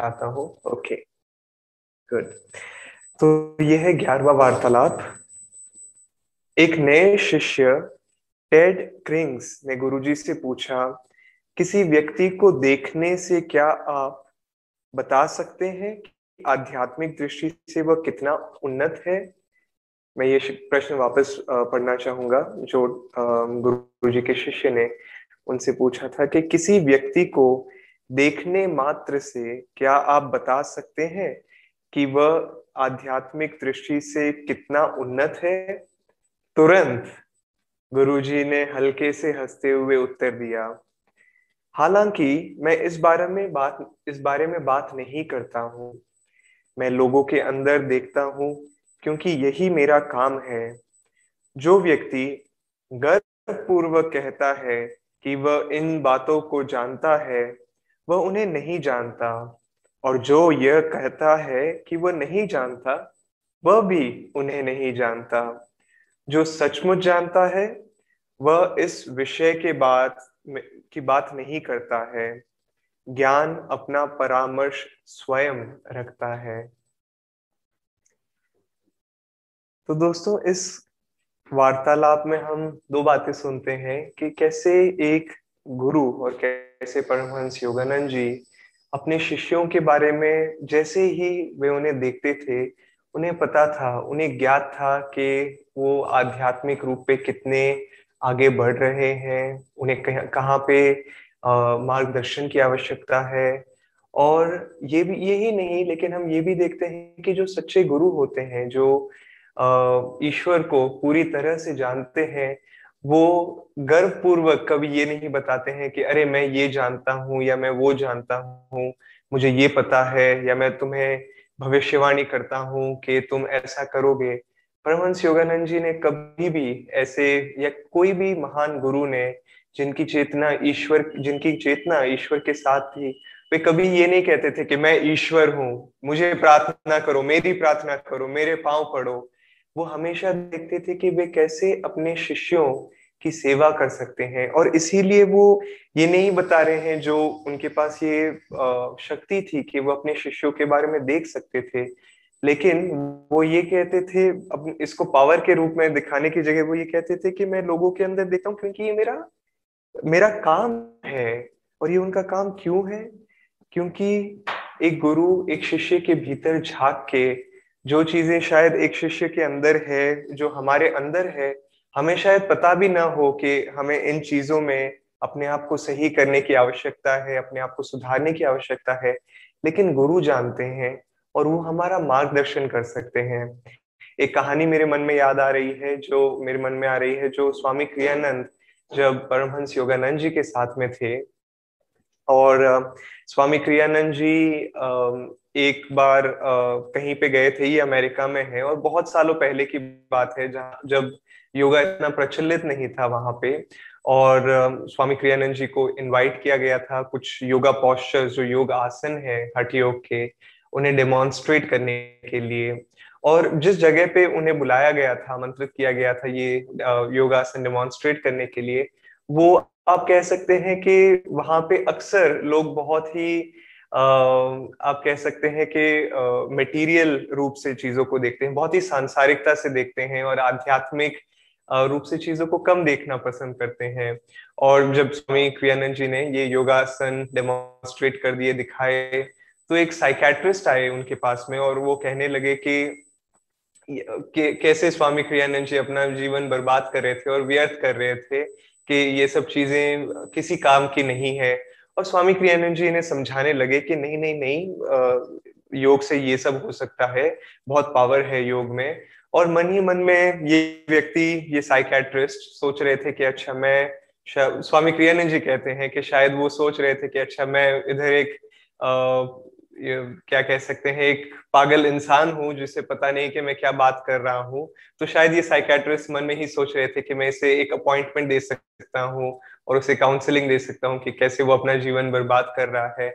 चाहता हूँ? Okay good तो यह है ग्यारहवा वार्तालाप। एक नए शिष्य टेड क्रिंग्स ने गुरुजी से पूछा, किसी व्यक्ति को देखने से क्या आप बता सकते हैं कि आध्यात्मिक दृष्टि से वह कितना उन्नत है? मैं ये प्रश्न वापस पढ़ना चाहूँगा, जो गुरु जी के शिष्य ने उनसे पूछा था कि किसी व्यक्ति को देखने मात्र से क्या आप बता सकते हैं कि वह आध्यात्मिक दृष्टि से कितना उन्नत है? तुरंत गुरुजी ने हल्के से हँसते हुए उत्तर दिया, हालाँकि मैं इस बारे में बात, इस बारे में बात नहीं करता हूँ। मैं लोगों के अंदर देखता हूँ, क्योंकि यही मेरा काम है। जो व्यक्ति गर्वपूर्वक कहता है कि वह इन बातों को जानता है वह उन्हें नहीं जानता। और जो यह कहता है कि वह नहीं जानता, वह भी उन्हें नहीं जानता। जो सचमुच जानता है, वह इस विषय के बात की बात नहीं करता है। ज्ञान अपना परामर्श स्वयं रखता है। तो दोस्तों, इस वार्तालाप में हम दो बातें सुनते हैं कि कैसे एक गुरु और कैसे परमहंस योगानंद जी अपने शिष्यों के बारे में जैसे ही वे उन्हें देखते थे, उन्हें पता था, उन्हें ज्ञात था कि वो आध्यात्मिक रूप पे कितने आगे बढ़ रहे हैं, उन्हें कहाँ पे मार्गदर्शन की आवश्यकता है। और ये भी यही नहीं, लेकिन हम ये भी देखते हैं कि जो सच्चे गुरु होते हैं, जो ईश्वर को पूरी तरह से जानते हैं वो गर्व पूर्वक कभी ये नहीं बताते हैं कि, अरे, मैं ये जानता हूँ या मैं वो जानता हूँ, मुझे ये पता है या मैं तुम्हें भविष्यवाणी करता हूँ कि तुम ऐसा करोगे। परमहंस योगानंद जी ने कभी भी ऐसे या कोई भी महान गुरु ने जिनकी चेतना ईश्वर, जिनकी चेतना ईश्वर के साथ थी, वे कभी ये नहीं कहते थे कि, मैं ईश्वर हूँ, मुझे प्रार्थना करो, मेरी प्रार्थना करो, मेरे पाँव पढ़ो। वो हमेशा देखते थे कि वे कैसे अपने शिष्यों की सेवा कर सकते हैं। और इसीलिए वो ये नहीं बता रहे हैं जो उनके पास ये शक्ति थी कि वो अपने शिष्यों के बारे में देख सकते थे। लेकिन वो ये कहते थे, अब इसको पावर के रूप में दिखाने की जगह वो ये कहते थे कि मैं लोगों के अंदर देखता हूँ क्योंकि ये मेरा मेरा काम है। और ये उनका काम क्यों है? क्योंकि एक गुरु एक शिष्य के भीतर झाँक के, जो चीज़ें शायद एक शिष्य के अंदर है, जो हमारे अंदर है हमें शायद पता भी ना हो कि हमें इन चीज़ों में अपने आप को सही करने की आवश्यकता है, अपने आप को सुधारने की आवश्यकता है, लेकिन गुरु जानते हैं और वो हमारा मार्गदर्शन कर सकते हैं। एक कहानी मेरे मन में याद आ रही है, जो मेरे मन में आ रही है, जो स्वामी क्रियानंद जब परमहंस योगानंद जी के साथ में थे और स्वामी क्रियानंद जी एक बार कहीं पे गए थे, ये अमेरिका में है और बहुत सालों पहले की बात है, जहाँ, जब योगा इतना प्रचलित नहीं था वहाँ पे। और स्वामी क्रियानंद जी को इनवाइट किया गया था कुछ योगा पॉस्चर जो योग आसन है, हठ योग के, उन्हें डेमोन्स्ट्रेट करने के लिए। और जिस जगह पे उन्हें बुलाया गया था, आमंत्रित किया गया था ये योगासन डेमोन्स्ट्रेट करने के लिए, वो आप कह सकते हैं कि वहाँ पे अक्सर लोग बहुत ही आप कह सकते हैं कि मटेरियल रूप से चीज़ों को देखते हैं, बहुत ही सांसारिकता से देखते हैं और आध्यात्मिक रूप से चीज़ों को कम देखना पसंद करते हैं। और जब स्वामी क्रियानंद जी ने ये योगासन डेमोन्स्ट्रेट कर दिए, दिखाए तो एक साइकेट्रिस्ट आए उनके पास में और वो कहने लगे कि कैसे स्वामी क्रियानंद जी अपना जीवन बर्बाद कर रहे थे और व्यर्थ कर रहे थे कि ये सब चीज़ें किसी काम की नहीं है। और स्वामी क्रियानंद जी इन्हें समझाने लगे कि नहीं नहीं नहीं योग से ये सब हो सकता है, बहुत पावर है योग में। और मन ही मन में ये व्यक्ति, ये साइकेट्रिस्ट सोच रहे थे कि अच्छा मैं स्वामी क्रियानंद जी कहते हैं कि शायद वो सोच रहे थे कि अच्छा मैं इधर एक क्या कह सकते हैं, एक पागल इंसान हूँ, जिसे पता नहीं कि मैं क्या बात कर रहा हूँ। तो शायद ये साइकेट्रिस्ट मन में ही सोच रहे थे कि मैं इसे एक अपॉइंटमेंट दे सकता हूँ और उसे काउंसलिंग दे सकता हूँ कि कैसे वो अपना जीवन बर्बाद कर रहा है।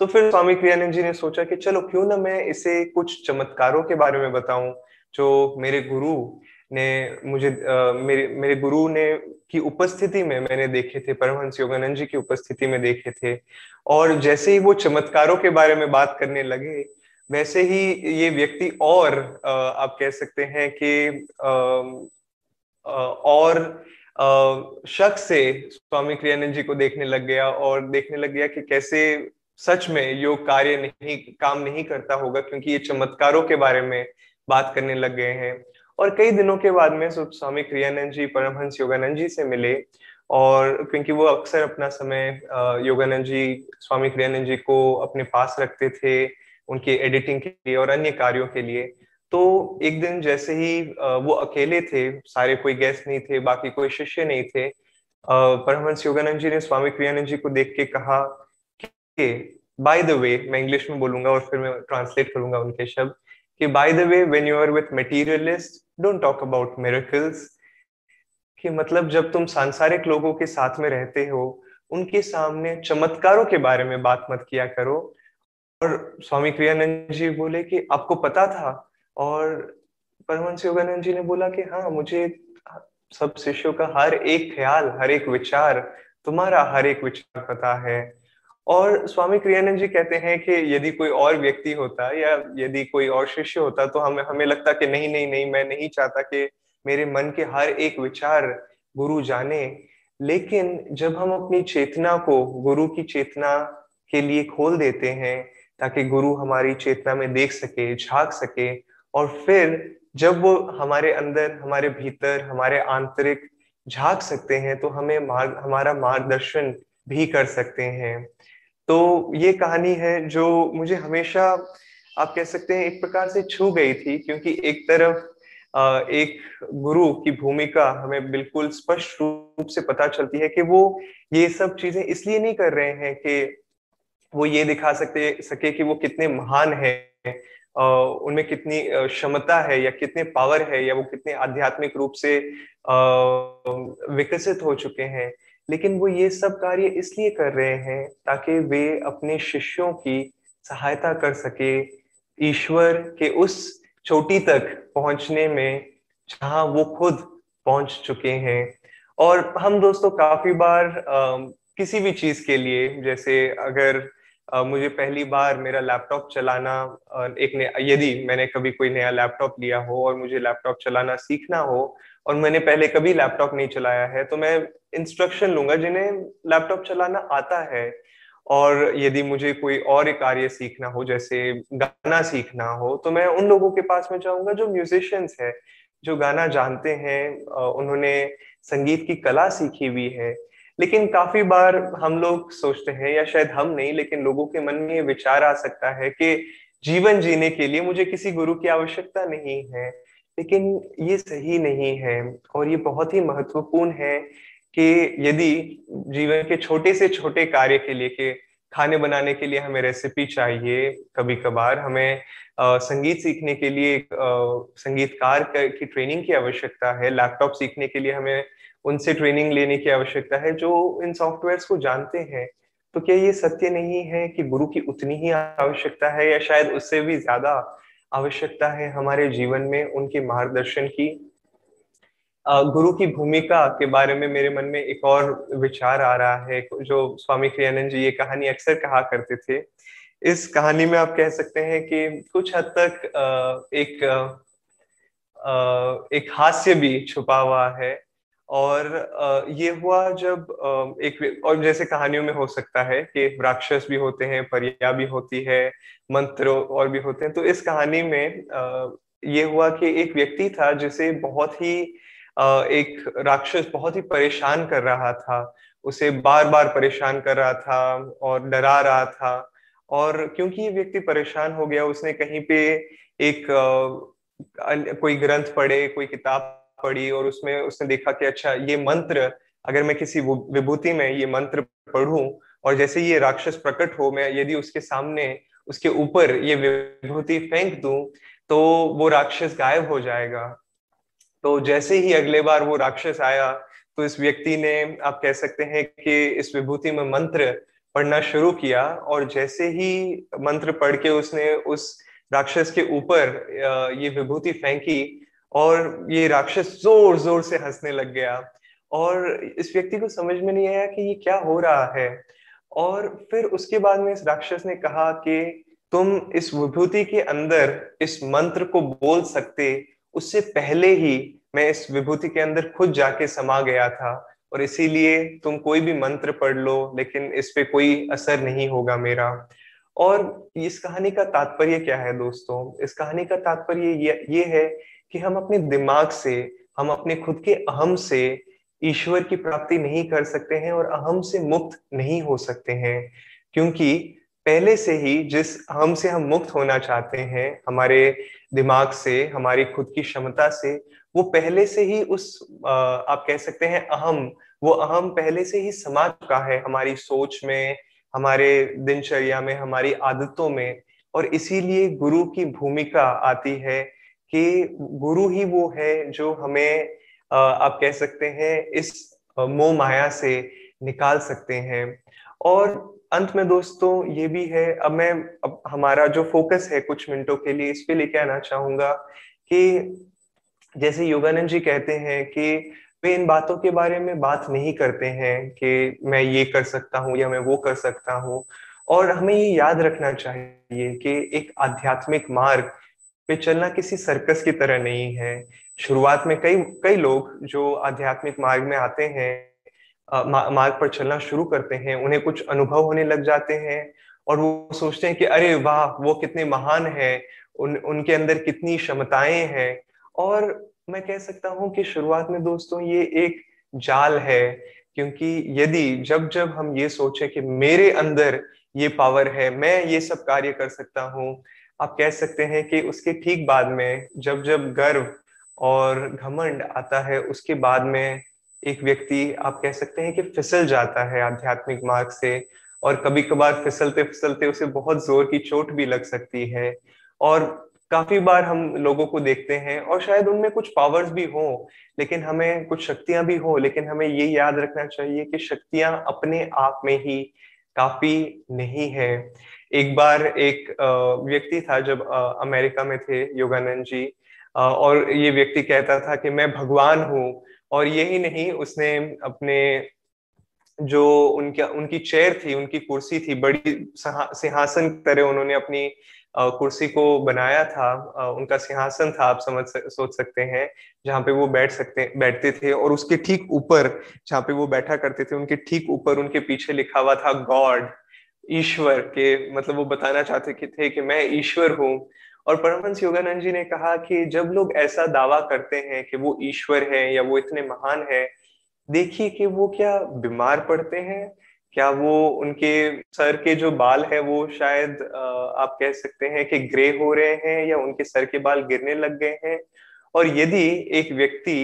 तो फिर स्वामी क्रियानंद जी ने सोचा कि चलो, क्यों ना मैं इसे कुछ चमत्कारों के बारे में बताऊँ जो मेरे गुरु ने मुझे आ, मेरे मेरे गुरु ने की उपस्थिति में मैंने देखे थे परमहंस योगानंद जी की उपस्थिति में देखे थे। और जैसे ही वो चमत्कारों के बारे में बात करने लगे वैसे ही ये व्यक्ति और आ, आप कह सकते हैं कि आ, और शक से स्वामी क्रियानंद जी को देखने लग गया और देखने लग गया कि कैसे सच में योग कार्य नहीं काम नहीं करता होगा क्योंकि ये चमत्कारों के बारे में बात करने लग गए हैं। और कई दिनों के बाद में स्वामी क्रियानंद जी, परमहंस योगानंद जी से मिले और क्योंकि वो अक्सर अपना समय योगानंद जी, स्वामी क्रियानंद जी को अपने पास रखते थे, उनकी एडिटिंग के लिए और अन्य कार्यों के लिए। तो एक दिन जैसे ही वो अकेले थे, सारे कोई गेस्ट नहीं थे, बाकी कोई शिष्य नहीं थे परमहंस योगानंद जी ने स्वामी क्रियानंद जी को देख के कहा कि बाय द वे मैं इंग्लिश में बोलूँगा और फिर मैं ट्रांसलेट करूँगा उनके शब्द। कि by the way when you are with materialist don't talk about miracles कि मतलब जब तुम सांसारिक लोगों के साथ में रहते हो, उनके सामने चमत्कारों के बारे में बात मत किया करो। और स्वामी क्रियानंद जी बोले कि आपको पता था, और परमहंस योगानंद जी ने बोला कि हाँ मुझे सब शिष्यों का हर एक ख्याल, हर एक विचार, तुम्हारा हर एक विचार पता है। और स्वामी क्रियानंद जी कहते हैं कि यदि कोई और व्यक्ति होता या यदि कोई और शिष्य होता तो हमें हमें लगता कि नहीं नहीं नहीं, मैं नहीं चाहता कि मेरे मन के हर एक विचार गुरु जाने। लेकिन जब हम अपनी चेतना को गुरु की चेतना के लिए खोल देते हैं, ताकि गुरु हमारी चेतना में देख सके, झाँक सके, और फिर जब वो हमारे अंदर, हमारे भीतर, हमारे आंतरिक झाँक सकते हैं तो हमें मार्ग, हमारा मार्गदर्शन भी कर सकते हैं। तो ये कहानी है जो मुझे हमेशा, आप कह सकते हैं, एक प्रकार से छू गई थी, क्योंकि एक तरफ़ एक गुरु की भूमिका हमें बिल्कुल स्पष्ट रूप से पता चलती है कि वो ये सब चीज़ें इसलिए नहीं कर रहे हैं कि वो ये दिखा सकते, सके कि वो कितने महान है उनमें कितनी क्षमता है या कितने पावर है या वो कितने आध्यात्मिक रूप से विकसित हो चुके हैं। लेकिन वो ये सब कार्य इसलिए कर रहे हैं ताकि वे अपने शिष्यों की सहायता कर सके ईश्वर के उस चोटी तक पहुँचने में जहाँ वो खुद पहुँच चुके हैं। और हम दोस्तों काफ़ी बार आ, किसी भी चीज़ के लिए जैसे अगर आ, मुझे पहली बार मेरा लैपटॉप चलाना एक यदि मैंने कभी कोई नया लैपटॉप लिया हो और मुझे लैपटॉप चलाना सीखना हो और मैंने पहले कभी लैपटॉप नहीं चलाया है तो मैं इंस्ट्रक्शन लूँगा जिन्हें लैपटॉप चलाना आता है। और यदि मुझे कोई और कार्य सीखना हो, जैसे गाना सीखना हो तो मैं उन लोगों के पास में जाऊँगा जो म्यूजिशियंस है, जो गाना जानते हैं उन्होंने संगीत की कला सीखी हुई है। लेकिन काफ़ी बार हम लोग सोचते हैं, या शायद हम नहीं, लेकिन लोगों के मन में ये विचार आ सकता है कि जीवन जीने के लिए मुझे किसी गुरु की आवश्यकता नहीं है। लेकिन ये सही नहीं है और ये बहुत ही महत्वपूर्ण है कि यदि जीवन के छोटे से छोटे कार्य के लिए के खाने बनाने के लिए हमें रेसिपी चाहिए कभी कभार हमें आ, संगीत सीखने के लिए एक संगीतकार की ट्रेनिंग की आवश्यकता है लैपटॉप सीखने के लिए हमें उनसे ट्रेनिंग लेने की आवश्यकता है जो इन सॉफ्टवेयर को जानते हैं। तो क्या ये सत्य नहीं है कि गुरु की उतनी ही आवश्यकता है या शायद उससे भी ज़्यादा आवश्यकता है हमारे जीवन में उनके मार्गदर्शन की। गुरु की भूमिका के बारे में मेरे मन में एक और विचार आ रहा है, जो स्वामी क्रियानंद जी ये कहानी अक्सर कहा करते थे। इस कहानी में आप कह सकते हैं कि कुछ हद तक एक एक हास्य भी छुपा हुआ है। और ये हुआ जब एक और जैसे कहानियों में हो सकता है कि राक्षस भी होते हैं, परिया भी होती है, मंत्र और भी होते हैं तो इस कहानी में ये हुआ कि एक व्यक्ति था जिसे बहुत ही एक राक्षस बहुत ही परेशान कर रहा था, उसे बार बार परेशान कर रहा था और डरा रहा था, और क्योंकि ये व्यक्ति परेशान हो गया, उसने कहीं पे एक कोई ग्रंथ पढ़े, कोई किताब पढ़ी और उसमें उसने देखा कि अच्छा ये मंत्र, अगर मैं किसी विभूति में ये मंत्र पढ़ूं और जैसे ये राक्षस प्रकट हो, मैं यदि उसके सामने, उसके ऊपर ये विभूति फेंक दूँ तो वो राक्षस गायब हो जाएगा। तो जैसे ही अगले बार वो राक्षस आया तो इस व्यक्ति ने, आप कह सकते हैं कि इस विभूति में मंत्र पढ़ना शुरू किया और जैसे ही मंत्र पढ़ के उसने उस राक्षस के ऊपर ये विभूति फेंकी और ये राक्षस ज़ोर ज़ोर से हंसने लग गया। और इस व्यक्ति को समझ में नहीं आया कि ये क्या हो रहा है। और फिर उसके बाद में इस राक्षस ने कहा कि तुम इस विभूति के अंदर इस मंत्र को बोल सकते उससे पहले ही मैं इस विभूति के अंदर खुद जाके समा गया था और इसीलिए तुम कोई भी मंत्र पढ़ लो लेकिन इस पे कोई असर नहीं होगा मेरा। और इस कहानी का तात्पर्य क्या है दोस्तों? इस कहानी का तात्पर्य ये, ये है कि हम अपने दिमाग से, हम अपने खुद के अहम से ईश्वर की प्राप्ति नहीं कर सकते हैं और अहम से मुक्त नहीं हो सकते हैं। क्योंकि पहले से ही जिस अहम से हम मुक्त होना चाहते हैं, हमारे दिमाग से, हमारी खुद की क्षमता से, वो पहले से ही उस आप कह सकते हैं अहम, वो अहम पहले से ही समा चुका है, हमारी सोच में, हमारे दिनचर्या में, हमारी आदतों में। और इसीलिए गुरु की भूमिका आती है कि गुरु ही वो है जो हमें आप कह सकते हैं, इस मोह माया से निकाल सकते हैं। और अंत में दोस्तों ये भी है, अब मैं, अब हमारा जो फोकस है कुछ मिनटों के लिए इस पे लेके आना चाहूँगा कि जैसे योगानंद जी कहते हैं कि वे इन बातों के बारे में बात नहीं करते हैं कि मैं ये कर सकता हूँ या मैं वो कर सकता हूँ। और हमें ये याद रखना चाहिए कि एक आध्यात्मिक मार्ग पे चलना किसी सर्कस की तरह नहीं है। शुरुआत में कई कई लोग जो आध्यात्मिक मार्ग में आते हैं मा, मार्ग पर चलना शुरू करते हैं उन्हें कुछ अनुभव होने लग जाते हैं और वो सोचते हैं कि अरे वाह वो कितने महान है उन उनके अंदर कितनी क्षमताएँ हैं। और मैं कह सकता हूँ कि शुरुआत में दोस्तों ये एक जाल है क्योंकि यदि जब जब हम ये सोचे कि मेरे अंदर ये पावर है मैं ये सब कार्य कर सकता हूँ आप कह सकते हैं कि उसके ठीक बाद में जब जब गर्व और घमंड आता है, उसके बाद में एक व्यक्ति, आप कह सकते हैं कि फिसल जाता है आध्यात्मिक मार्ग से और कभी कभार फिसलते फिसलते उसे बहुत ज़ोर की चोट भी लग सकती है। और काफ़ी बार हम लोगों को देखते हैं और शायद उनमें कुछ पावर्स भी हो, लेकिन हमें कुछ शक्तियाँ भी हो, लेकिन हमें ये याद रखना चाहिए कि शक्तियाँ अपने आप में ही काफ़ी नहीं है। एक बार एक व्यक्ति था जब अमेरिका में थे योगानंद जी और ये व्यक्ति कहता था कि मैं भगवान हूँ और यही नहीं, उसने अपने जो उनका, उनकी चेयर थी, उनकी कुर्सी थी, बड़ी सिंहासन तरह उन्होंने अपनी कुर्सी को बनाया था। उनका सिंहासन था, आप समझ सोच सकते हैं, जहाँ पे वो बैठ सकते, बैठते थे और उसके ठीक ऊपर, जहाँ पे वो बैठा करते थे, उनके ठीक ऊपर उनके पीछे लिखा हुआ था, गॉड। ईश्वर के मतलब वो बताना चाहते कि, थे कि मैं ईश्वर हूँ। और परमहंस योगानंद जी ने कहा कि जब लोग ऐसा दावा करते हैं कि वो ईश्वर है या वो इतने महान है, देखिए कि वो क्या बीमार पड़ते हैं? क्या वो उनके सर के जो बाल है वो शायद आप कह सकते हैं कि ग्रे हो रहे हैं या उनके सर के बाल गिरने लग गए हैं? और यदि एक व्यक्ति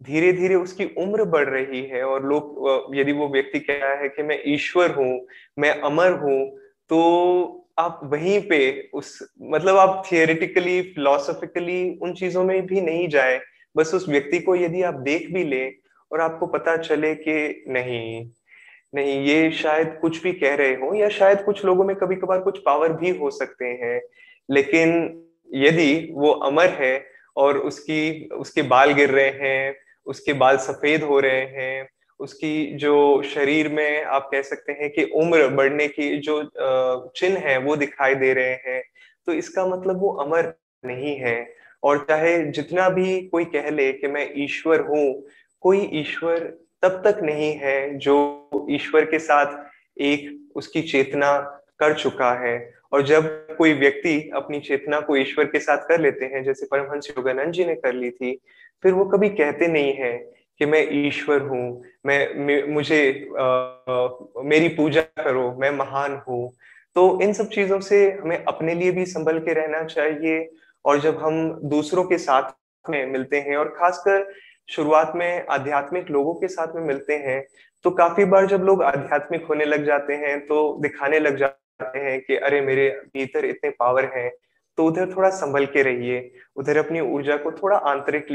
धीरे धीरे उसकी उम्र बढ़ रही है और लोग यदि वो व्यक्ति कह रहा है कि मैं ईश्वर हूँ, मैं अमर हूँ तो आप वहीं पे उस मतलब आप थियोरिटिकली फिलोसफिकली उन चीज़ों में भी नहीं जाए। बस उस व्यक्ति को यदि आप देख भी ले और आपको पता चले कि नहीं नहीं, ये शायद कुछ भी कह रहे हो या शायद कुछ लोगों में कभी कभार कुछ पावर भी हो सकते हैं, लेकिन यदि वो अमर है और उसकी, उसके बाल गिर रहे हैं उसके बाल सफ़ेद हो रहे हैं, उसकी जो शरीर में आप कह सकते हैं कि उम्र बढ़ने की जो चिन्ह है वो दिखाई दे रहे हैं तो इसका मतलब वो अमर नहीं है। और चाहे जितना भी कोई कह ले कि मैं ईश्वर हूँ, कोई ईश्वर तब तक नहीं है जो ईश्वर के साथ एक उसकी चेतना कर चुका है। और जब कोई व्यक्ति अपनी चेतना को ईश्वर के साथ कर लेते हैं जैसे परमहंस योगानंद जी ने कर ली थी फिर वो कभी कहते नहीं है कि मैं ईश्वर हूँ मैं मुझे आ, मेरी पूजा करो मैं महान हूँ। तो इन सब चीज़ों से हमें अपने लिए भी संभल के रहना चाहिए और जब हम दूसरों के साथ में मिलते हैं और खासकर शुरुआत में आध्यात्मिक लोगों के साथ में मिलते हैं तो काफ़ी बार जब लोग आध्यात्मिक होने लग जाते हैं तो दिखाने लग जाते हैं कि अरे मेरे भीतर इतने पावर हैं तो उधर थोड़ा संभल के रहिए, उधर अपनी ऊर्जा को थोड़ा आंतरिक